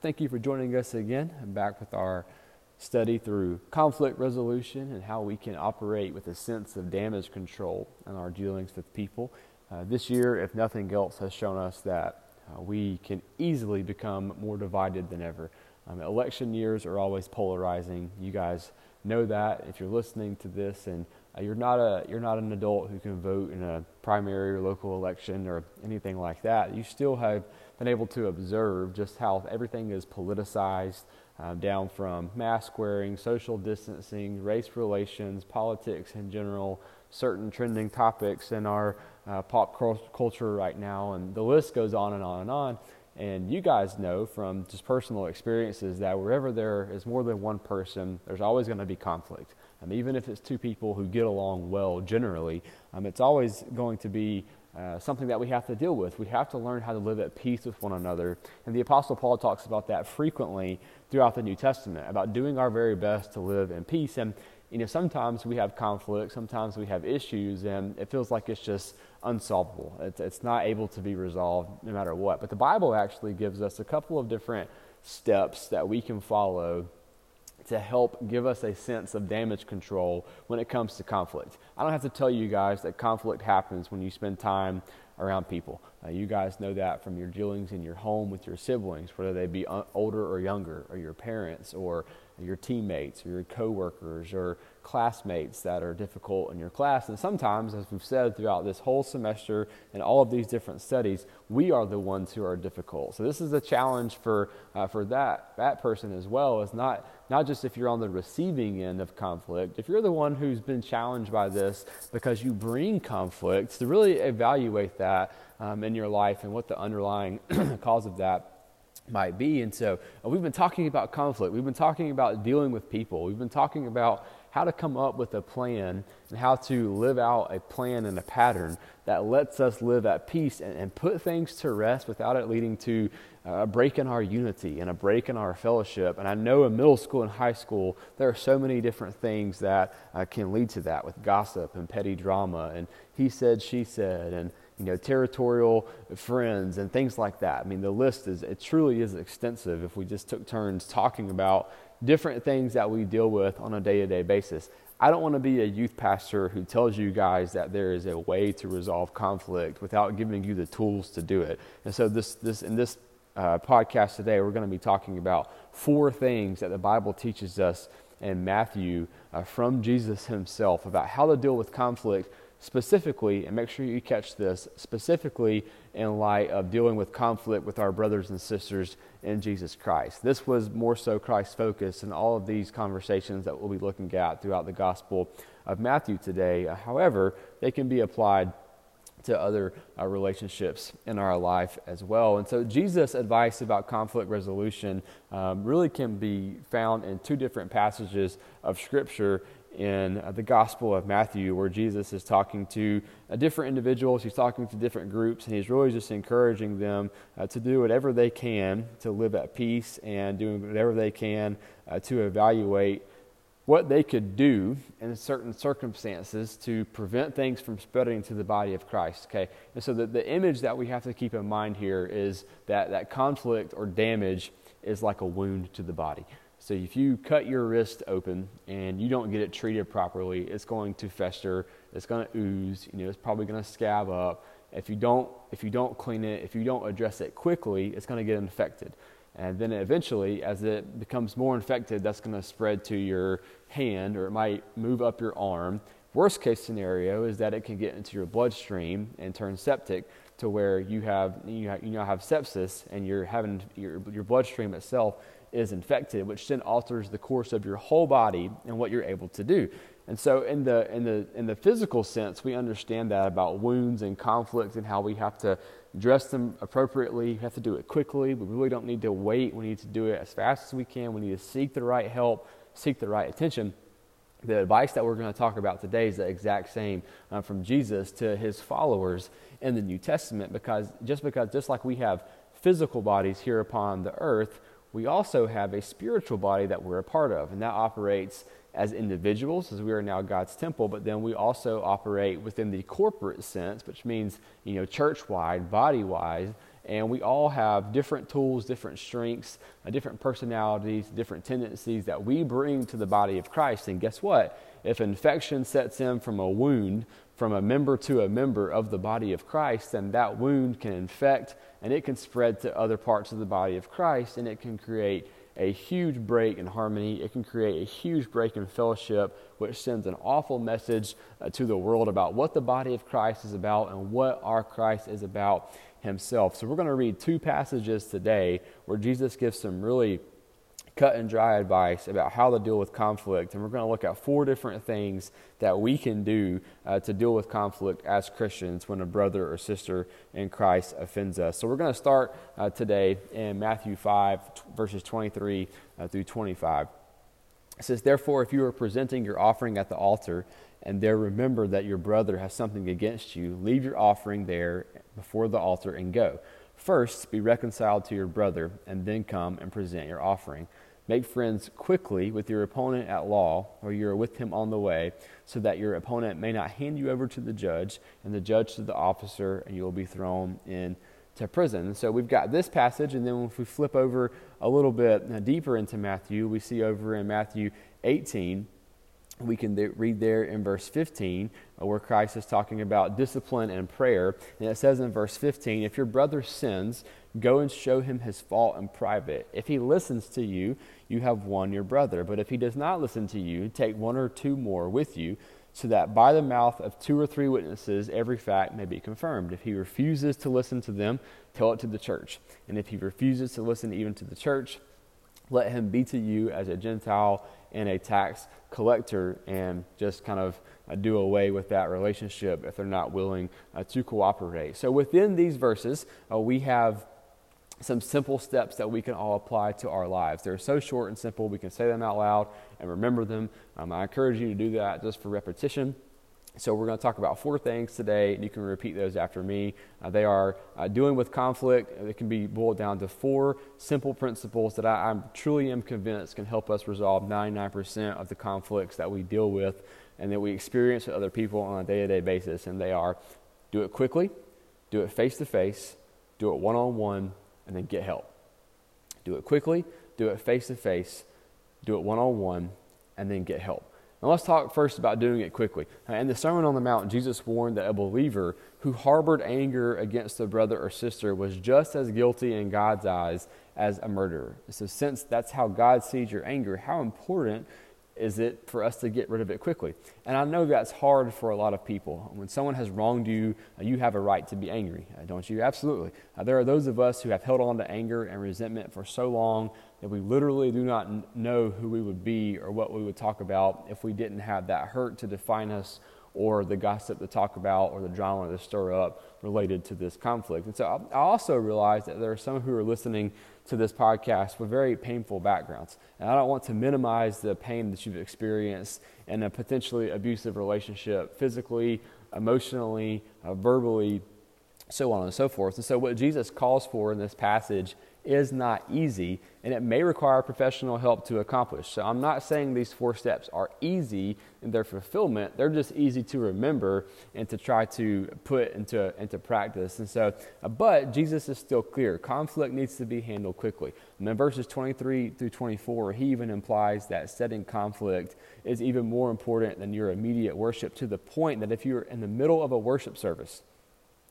thank you for joining us again. I'm back with our study through conflict resolution and how we can operate with a sense of damage control in our dealings with people. Uh, this year, if nothing else, has shown us that uh, we can easily become more divided than ever. Um, election years are always polarizing. You guys know that if you're listening to this and uh, you're not a you're not an adult who can vote in a primary or local election or anything like that. You still have been able to observe just how everything is politicized, uh, down from mask wearing, social distancing, race relations, politics in general, certain trending topics in our uh, pop culture right now, and the list goes on and on and on. And you guys know from just personal experiences that wherever there is more than one person, there's always going to be conflict. Um, even if it's two people who get along well generally, um, it's always going to be uh, something that we have to deal with. We have to learn how to live at peace with one another. And the Apostle Paul talks about that frequently throughout the New Testament, about doing our very best to live in peace. And, you know, sometimes we have conflict, sometimes we have issues, and it feels like it's just unsolvable. It's, it's not able to be resolved no matter what. But the Bible actually gives us a couple of different steps that we can follow to help give us a sense of damage control when it comes to conflict. I don't have to tell you guys that conflict happens when you spend time around people. Uh, you guys know that from your dealings in your home with your siblings, whether they be older or younger, or your parents, or your teammates, or your coworkers, or classmates that are difficult in your class. And sometimes, as we've said throughout this whole semester and all of these different studies, we are the ones who are difficult. So this is a challenge for uh, for that that person as well. Is not not just if you're on the receiving end of conflict. If you're the one who's been challenged by this because you bring conflicts, to really evaluate that um, in your life and what the underlying cause of that might be. And so uh, we've been talking about conflict. We've been talking about dealing with people. We've been talking about how to come up with a plan and how to live out a plan and a pattern that lets us live at peace and, and put things to rest without it leading to uh, a break in our unity and a break in our fellowship. And I know in middle school and high school, there are so many different things that uh, can lead to that with gossip and petty drama and he said, she said, and you know, territorial friends and things like that. I mean, the list is, it truly is extensive if we just took turns talking about different things that we deal with on a day to day basis. I don't want to be a youth pastor who tells you guys that there is a way to resolve conflict without giving you the tools to do it. And so, this, this, in this uh, podcast today, we're going to be talking about four things that the Bible teaches us in Matthew uh, from Jesus himself about how to deal with conflict specifically, and make sure you catch this, specifically in light of dealing with conflict with our brothers and sisters in Jesus Christ. This was more so Christ's focus in all of these conversations that we'll be looking at throughout the Gospel of Matthew today. However, they can be applied to other uh, relationships in our life as well. And so, Jesus' advice about conflict resolution um, really can be found in two different passages of Scripture in uh, the Gospel of Matthew, where Jesus is talking to uh, different individuals, he's talking to different groups, and he's really just encouraging them uh, to do whatever they can to live at peace and doing whatever they can to evaluate what they could do in certain circumstances to prevent things from spreading to the body of Christ. Okay, and so the, the image that we have to keep in mind here is that that conflict or damage is like a wound to the body. So if you cut your wrist open and you don't get it treated properly, it's going to fester, it's going to ooze, you know, it's probably going to scab up. If you don't if you don't clean it, if you don't address it quickly, it's going to get infected. And then eventually, as it becomes more infected, that's going to spread to your hand or it might move up your arm. Worst case scenario is that it can get into your bloodstream and turn septic to where you have you, have, you now have sepsis and you're having your, your bloodstream itself is infected, which then alters the course of your whole body and what you're able to do. And so, in the, in, the, in the physical sense, we understand that about wounds and conflicts and how we have to dress them appropriately. We have to do it quickly. We really don't need to wait. We need to do it as fast as we can. We need to seek the right help, seek the right attention. The advice that we're going to talk about today is the exact same uh, from Jesus to his followers in the New Testament because just because, just like we have physical bodies here upon the earth, we also have a spiritual body that we're a part of, and that operates as individuals, as we are now God's temple, but then we also operate within the corporate sense, which means, you know, church wide, body wide, And we all have different tools, different strengths, uh, different personalities, different tendencies that we bring to the body of Christ. And guess what? If infection sets in from a wound, from a member to a member of the body of Christ, then that wound can infect and it can spread to other parts of the body of Christ and it can create a huge break in harmony. It can create a huge break in fellowship, which sends an awful message uh, to the world about what the body of Christ is about and what our Christ is about himself. So, we're going to read two passages today where Jesus gives some really cut and dry advice about how to deal with conflict. And we're going to look at four different things that we can do uh, to deal with conflict as Christians when a brother or sister in Christ offends us. So we're going to start uh, today in Matthew 5, t- verses 23 uh, through 25. It says, Therefore, if you are presenting your offering at the altar, and there remember that your brother has something against you, leave your offering there before the altar and go. First, be reconciled to your brother, and then come and present your offering. Make friends quickly with your opponent at law, or you are with him on the way, so that your opponent may not hand you over to the judge, and the judge to the officer, and you will be thrown into prison. So we've got this passage, and then if we flip over a little bit deeper into Matthew, we see over in Matthew 18 we can read there in verse 15 uh, where Christ is talking about discipline and prayer. And it says in verse 15, If your brother sins, go and show him his fault in private. If he listens to you, you have won your brother. But if he does not listen to you, take one or two more with you, so that by the mouth of two or three witnesses every fact may be confirmed. If he refuses to listen to them, tell it to the church. And if he refuses to listen even to the church, let him be to you as a Gentile and a tax collector and just kind of uh, do away with that relationship if they're not willing uh, to cooperate. So within these verses, uh, we have some simple steps that we can all apply to our lives. They're so short and simple, we can say them out loud and remember them. Um, I encourage you to do that just for repetition. So, we're going to talk about four things today, and you can repeat those after me. Uh, they are uh, dealing with conflict. It can be boiled down to four simple principles that I, I truly am convinced can help us resolve 99% of the conflicts that we deal with and that we experience with other people on a day to day basis. And they are do it quickly, do it face to face, do it one on one, and then get help. Do it quickly, do it face to face, do it one on one, and then get help. Now, let's talk first about doing it quickly. In the Sermon on the Mount, Jesus warned that a believer who harbored anger against a brother or sister was just as guilty in God's eyes as a murderer. So, since that's how God sees your anger, how important is it for us to get rid of it quickly? And I know that's hard for a lot of people. When someone has wronged you, uh, you have a right to be angry, uh, don't you? Absolutely. Uh, there are those of us who have held on to anger and resentment for so long that we literally do not know who we would be or what we would talk about if we didn't have that hurt to define us or the gossip to talk about or the drama to stir up related to this conflict. And so I also realize that there are some who are listening to this podcast with very painful backgrounds. And I don't want to minimize the pain that you've experienced in a potentially abusive relationship, physically, emotionally, uh, verbally, so on and so forth. And so, what Jesus calls for in this passage is not easy, and it may require professional help to accomplish. So, I'm not saying these four steps are easy in their fulfillment, they're just easy to remember and to try to put into, into practice. And so, uh, but Jesus is still clear conflict needs to be handled quickly. And in verses 23 through 24, he even implies that setting conflict is even more important than your immediate worship to the point that if you're in the middle of a worship service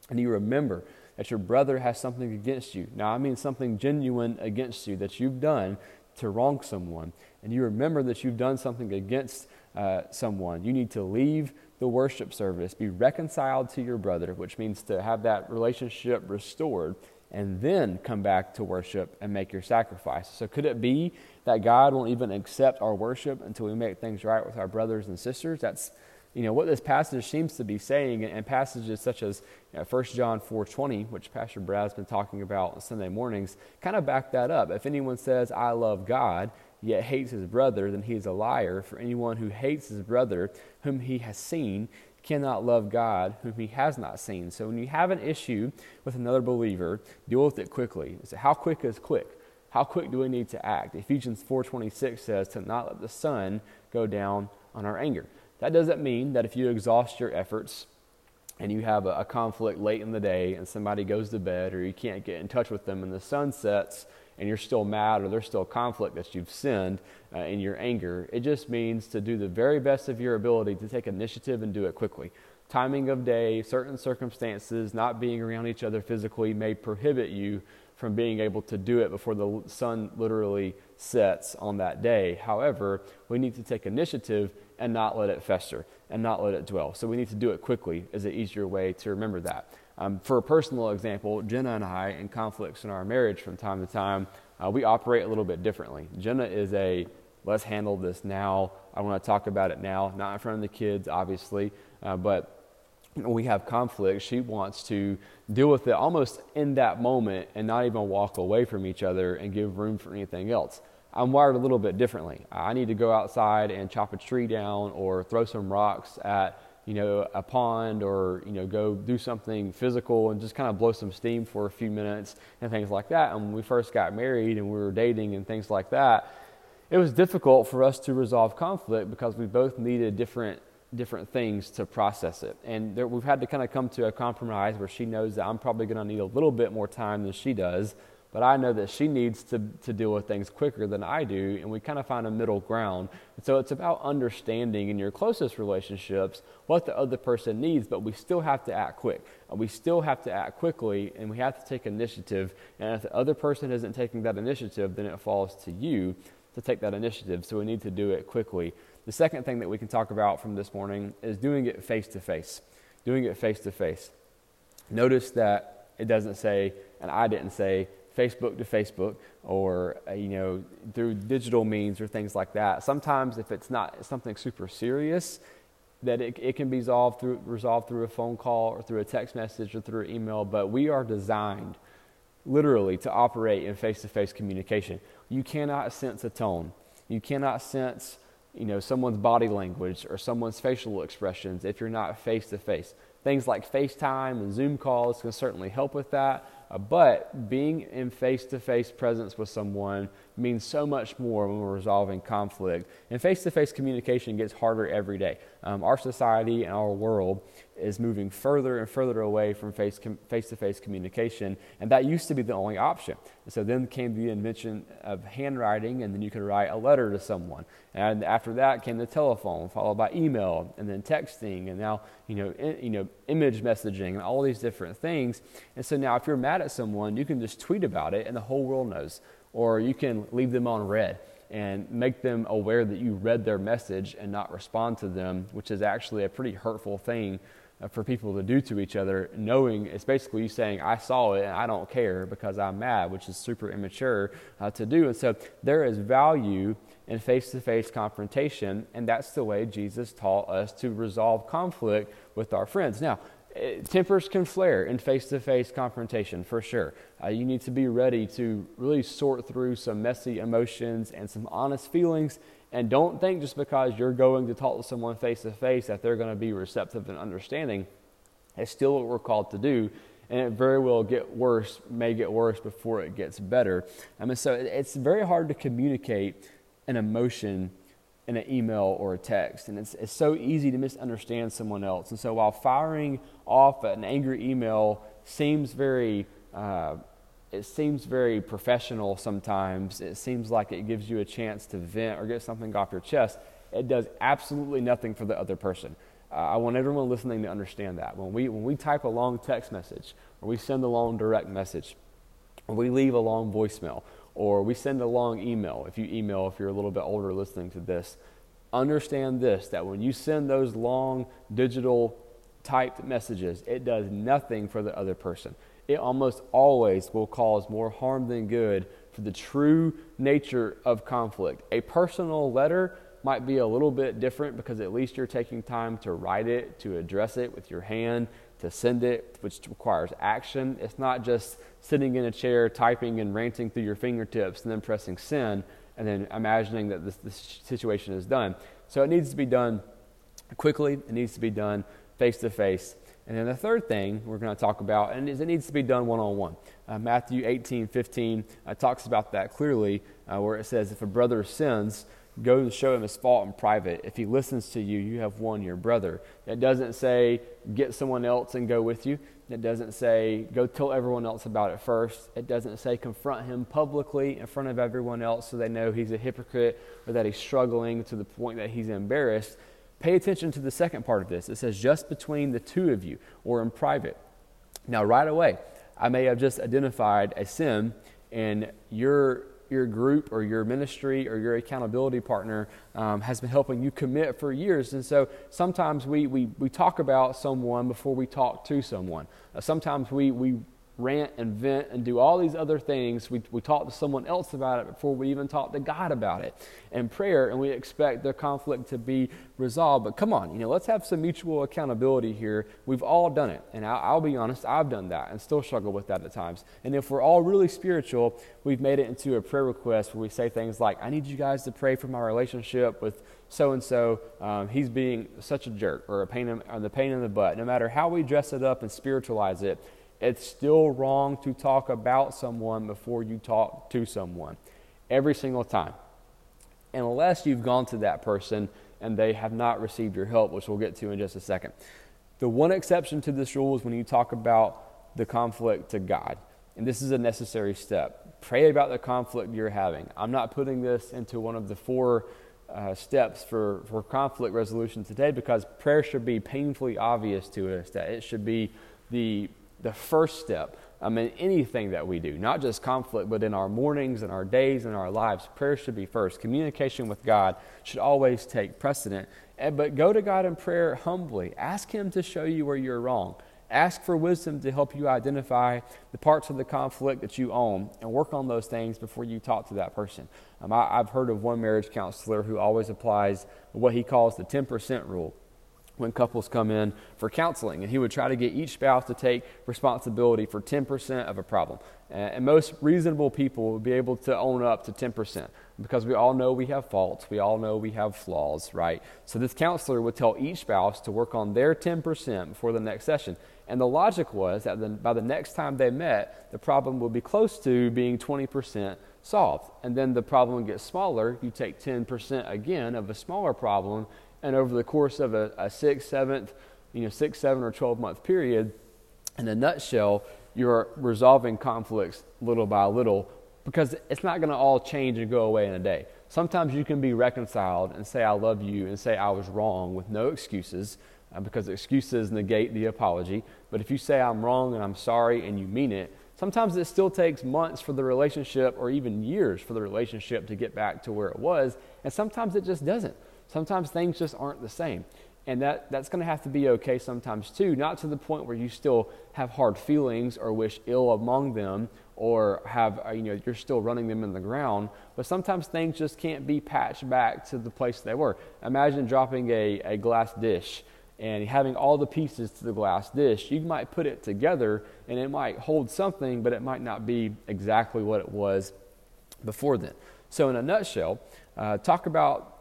and you remember that your brother has something against you. Now, I mean something genuine against you that you've done to wrong someone, and you remember that you've done something against uh, someone, you need to leave the worship service, be reconciled to your brother, which means to have that relationship restored, and then come back to worship and make your sacrifice. So, could it be that God won't even accept our worship until we make things right with our brothers and sisters? That's you know, what this passage seems to be saying, and passages such as you know, 1 John 4.20, which Pastor Brad's been talking about on Sunday mornings, kind of back that up. If anyone says, I love God, yet hates his brother, then he is a liar. For anyone who hates his brother, whom he has seen, cannot love God, whom he has not seen. So when you have an issue with another believer, deal with it quickly. So how quick is quick? How quick do we need to act? Ephesians 4.26 says to not let the sun go down on our anger. That doesn't mean that if you exhaust your efforts and you have a, a, conflict late in the day and somebody goes to bed or you can't get in touch with them and the sun sets and you're still mad or there's still conflict that you've sinned uh, in your anger, it just means to do the very best of your ability to take initiative and do it quickly. Timing of day, certain circumstances, not being around each other physically may prohibit you from being able to do it before the sun literally sets on that day. However, we need to take initiative and not let it fester and not let it dwell. So we need to do it quickly is an easier way to remember that. Um, for a personal example, Jenna and I, in conflicts in our marriage from time to time, uh, we operate a little bit differently. Jenna is a let's handle this now. I want to talk about it now, not in front of the kids, obviously, uh, but when we have conflict, she wants to deal with it almost in that moment and not even walk away from each other and give room for anything else. I'm wired a little bit differently. I need to go outside and chop a tree down or throw some rocks at you know a pond or you know go do something physical and just kind of blow some steam for a few minutes and things like that. And when we first got married and we were dating and things like that, it was difficult for us to resolve conflict because we both needed different different things to process it. And there, we've had to kind of come to a compromise where she knows that I'm probably going to need a little bit more time than she does but I know that she needs to, to deal with things quicker than I do, and we kind of find a middle ground. And so it's about understanding in your closest relationships what the other person needs, but we still have to act quick. We still have to act quickly, and we have to take initiative. And if the other person isn't taking that initiative, then it falls to you to take that initiative. So we need to do it quickly. The second thing that we can talk about from this morning is doing it face to face. Doing it face to face. Notice that it doesn't say, and I didn't say, Facebook to Facebook or, uh, you know, through digital means or things like that. Sometimes if it's not something super serious, that it, it can be resolved through, resolved through a phone call or through a text message or through email, but we are designed literally to operate in face-to-face communication. You cannot sense a tone. You cannot sense, you know, someone's body language or someone's facial expressions if you're not face-to-face. Things like FaceTime and Zoom calls can certainly help with that, but being in face to face presence with someone means so much more when we're resolving conflict. And face to face communication gets harder every day. Um, our society and our world is moving further and further away from face to face communication, and that used to be the only option. And so then came the invention of handwriting, and then you could write a letter to someone. And after that came the telephone, followed by email, and then texting, and now you know, in, you know, image messaging, and all these different things. And so now, if you're mad at someone, you can just tweet about it, and the whole world knows, or you can leave them on read and make them aware that you read their message and not respond to them, which is actually a pretty hurtful thing uh, for people to do to each other, knowing it's basically you saying, I saw it and I don't care because I'm mad, which is super immature uh, to do. And so there is value in face to face confrontation, and that's the way Jesus taught us to resolve conflict with our friends. Now, eh, tempers can flare in face to face confrontation for sure. Uh, you need to be ready to really sort through some messy emotions and some honest feelings and don't think just because you're going to talk to someone face to face that they're going to be receptive and understanding. It's still what we're called to do. And it very well get worse, may get worse before it gets better. I mean, so it's very hard to communicate an emotion in an email or a text. And it's, it's so easy to misunderstand someone else. And so while firing off an angry email seems very uh, it seems very professional sometimes. It seems like it gives you a chance to vent or get something off your chest. It does absolutely nothing for the other person. Uh, I want everyone listening to understand that. When we, when we type a long text message, or we send a long direct message, or we leave a long voicemail, or we send a long email, if you email, if you're a little bit older listening to this, understand this that when you send those long digital typed messages, it does nothing for the other person it almost always will cause more harm than good for the true nature of conflict. A personal letter might be a little bit different because at least you're taking time to write it, to address it with your hand, to send it, which requires action. It's not just sitting in a chair, typing and ranting through your fingertips, and then pressing send, and then imagining that this, this situation is done. So it needs to be done quickly, it needs to be done face to face. And then the third thing we're going to talk about, and is it needs to be done one on one. Matthew 18, 15 uh, talks about that clearly, uh, where it says, If a brother sins, go show him his fault in private. If he listens to you, you have won your brother. It doesn't say get someone else and go with you. It doesn't say go tell everyone else about it first. It doesn't say confront him publicly in front of everyone else so they know he's a hypocrite or that he's struggling to the point that he's embarrassed. Pay attention to the second part of this. It says just between the two of you or in private. Now, right away, I may have just identified a sin and your your group or your ministry or your accountability partner um, has been helping you commit for years. And so sometimes we, we, we talk about someone before we talk to someone. Uh, sometimes we, we rant and vent and do all these other things. We, we talk to someone else about it before we even talk to God about it and prayer, and we expect the conflict to be resolved. But come on, you know, let's have some mutual accountability here. We've all done it, and I'll, I'll be honest, I've done that and still struggle with that at times. And if we're all really spiritual, we've made it into a prayer request where we say things like, I need you guys to pray for my relationship with so and so, he's being such a jerk or a pain in, or the pain in the butt. No matter how we dress it up and spiritualize it, it's still wrong to talk about someone before you talk to someone every single time. Unless you've gone to that person and they have not received your help, which we'll get to in just a second. The one exception to this rule is when you talk about the conflict to God. And this is a necessary step. Pray about the conflict you're having. I'm not putting this into one of the four uh, steps for, for conflict resolution today because prayer should be painfully obvious to us, that it should be the the first step um, in anything that we do, not just conflict, but in our mornings and our days and our lives. Prayer should be first. Communication with God should always take precedent. And, but go to God in prayer humbly. Ask Him to show you where you're wrong. Ask for wisdom to help you identify the parts of the conflict that you own and work on those things before you talk to that person. Um, I, I've heard of one marriage counselor who always applies what he calls the 10% rule when couples come in for counseling. And he would try to get each spouse to take responsibility for 10% of a problem. And most reasonable people would be able to own up to 10% because we all know we have faults. We all know we have flaws, right? So this counselor would tell each spouse to work on their 10% before the next session. And the logic was that by the next time they met, the problem would be close to being 20% solved. And then the problem gets smaller. You take 10% again of a smaller problem and over the course of a, a six, seventh, you know, six, seven, or 12 month period, in a nutshell, you're resolving conflicts little by little because it's not going to all change and go away in a day. Sometimes you can be reconciled and say, I love you, and say, I was wrong with no excuses uh, because excuses negate the apology. But if you say, I'm wrong and I'm sorry and you mean it, sometimes it still takes months for the relationship or even years for the relationship to get back to where it was. And sometimes it just doesn't. Sometimes things just aren't the same. And that, that's going to have to be okay sometimes too, not to the point where you still have hard feelings or wish ill among them or have, uh, you know, you're still running them in the ground. But sometimes things just can't be patched back to the place they were. Imagine dropping a, a glass dish and having all the pieces to the glass dish. You might put it together and it might hold something, but it might not be exactly what it was before then. So, in a nutshell, uh, talk about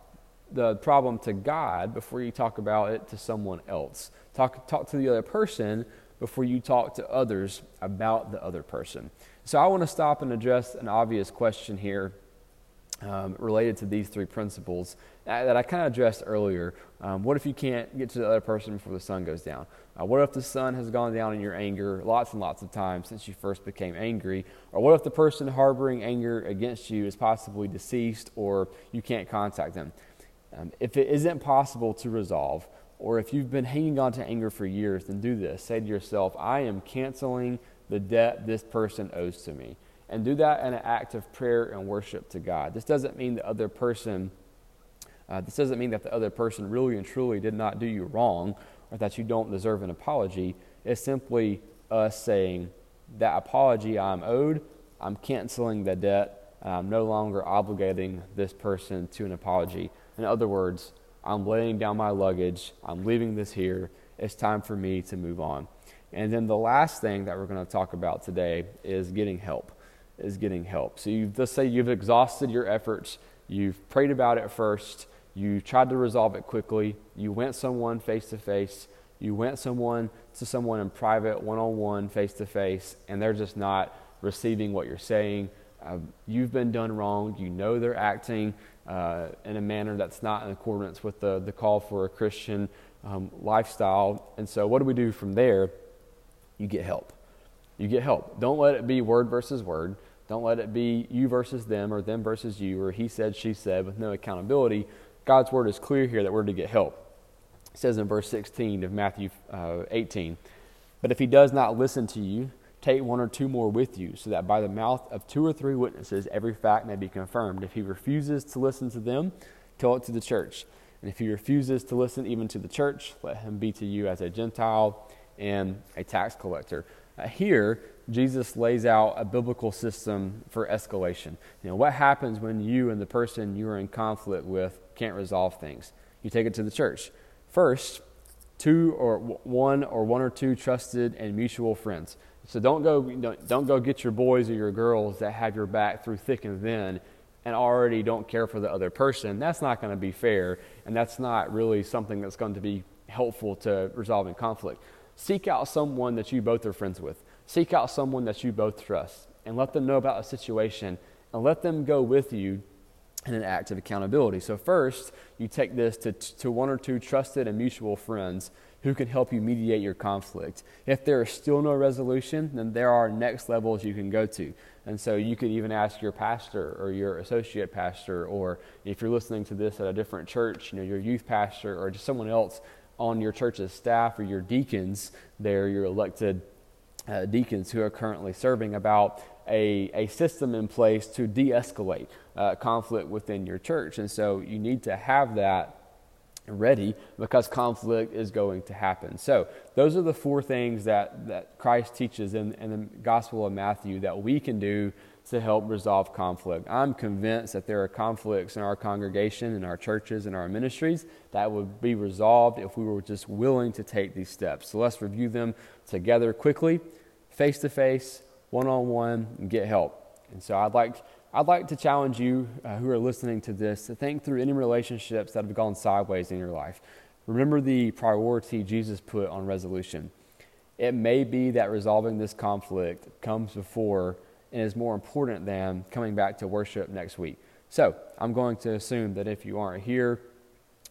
the problem to God before you talk about it to someone else. Talk, talk to the other person before you talk to others about the other person. So I want to stop and address an obvious question here um, related to these three principles that I kind of addressed earlier. Um, what if you can't get to the other person before the sun goes down? Uh, what if the sun has gone down in your anger lots and lots of times since you first became angry? Or what if the person harboring anger against you is possibly deceased or you can't contact them? Um, if it isn't possible to resolve, or if you've been hanging on to anger for years, then do this. Say to yourself, I am canceling the debt this person owes to me. And do that in an act of prayer and worship to God. This doesn't mean the other person, uh, this doesn't mean that the other person really and truly did not do you wrong or that you don't deserve an apology. It's simply us saying, that apology I'm owed, I'm canceling the debt, I'm no longer obligating this person to an apology. In other words, I'm laying down my luggage, I'm leaving this here, it's time for me to move on. And then the last thing that we're going to talk about today is getting help. Is getting help. So you let's say you've exhausted your efforts, you've prayed about it first, you tried to resolve it quickly, you went someone face to face, you went someone to someone in private, one on one, face to face, and they're just not receiving what you're saying. Uh, you've been done wrong. You know they're acting uh, in a manner that's not in accordance with the, the call for a Christian um, lifestyle. And so, what do we do from there? You get help. You get help. Don't let it be word versus word. Don't let it be you versus them or them versus you or he said, she said with no accountability. God's word is clear here that we're to get help. It says in verse 16 of Matthew uh, 18, But if he does not listen to you, take one or two more with you, so that by the mouth of two or three witnesses every fact may be confirmed. If he refuses to listen to them, tell it to the church. And if he refuses to listen even to the church, let him be to you as a Gentile and a tax collector. Uh, here, Jesus lays out a biblical system for escalation. You know, what happens when you and the person you are in conflict with can't resolve things? You take it to the church. First, two or one or one or two trusted and mutual friends. So don't go, don't, don't go get your boys or your girls that have your back through thick and thin and already don't care for the other person. That's not going to be fair, and that's not really something that's going to be helpful to resolving conflict. Seek out someone that you both are friends with. Seek out someone that you both trust and let them know about a situation and let them go with you in an act of accountability. So, first, you take this to, to one or two trusted and mutual friends who can help you mediate your conflict. If there is still no resolution, then there are next levels you can go to. And so you could even ask your pastor or your associate pastor, or if you're listening to this at a different church, you know, your youth pastor or just someone else on your church's staff or your deacons there, your elected uh, deacons who are currently serving about a, a system in place to de escalate uh, conflict within your church. And so you need to have that ready because conflict is going to happen. So, those are the four things that, that Christ teaches in, in the Gospel of Matthew that we can do to help resolve conflict. I'm convinced that there are conflicts in our congregation, in our churches, in our ministries that would be resolved if we were just willing to take these steps. So, let's review them together quickly, face to face, one on one, and get help. And so, I'd like I'd like to challenge you uh, who are listening to this to think through any relationships that have gone sideways in your life. Remember the priority Jesus put on resolution. It may be that resolving this conflict comes before and is more important than coming back to worship next week. So, I'm going to assume that if you aren't here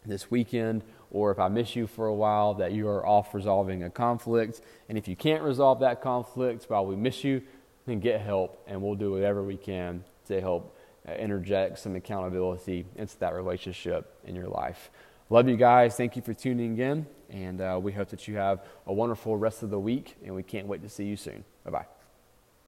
this weekend, or if I miss you for a while, that you are off resolving a conflict. And if you can't resolve that conflict while we miss you, then get help, and we'll do whatever we can to help uh, interject some accountability into that relationship in your life. Love you guys. Thank you for tuning in. And uh, we hope that you have a wonderful rest of the week. And we can't wait to see you soon. Bye bye.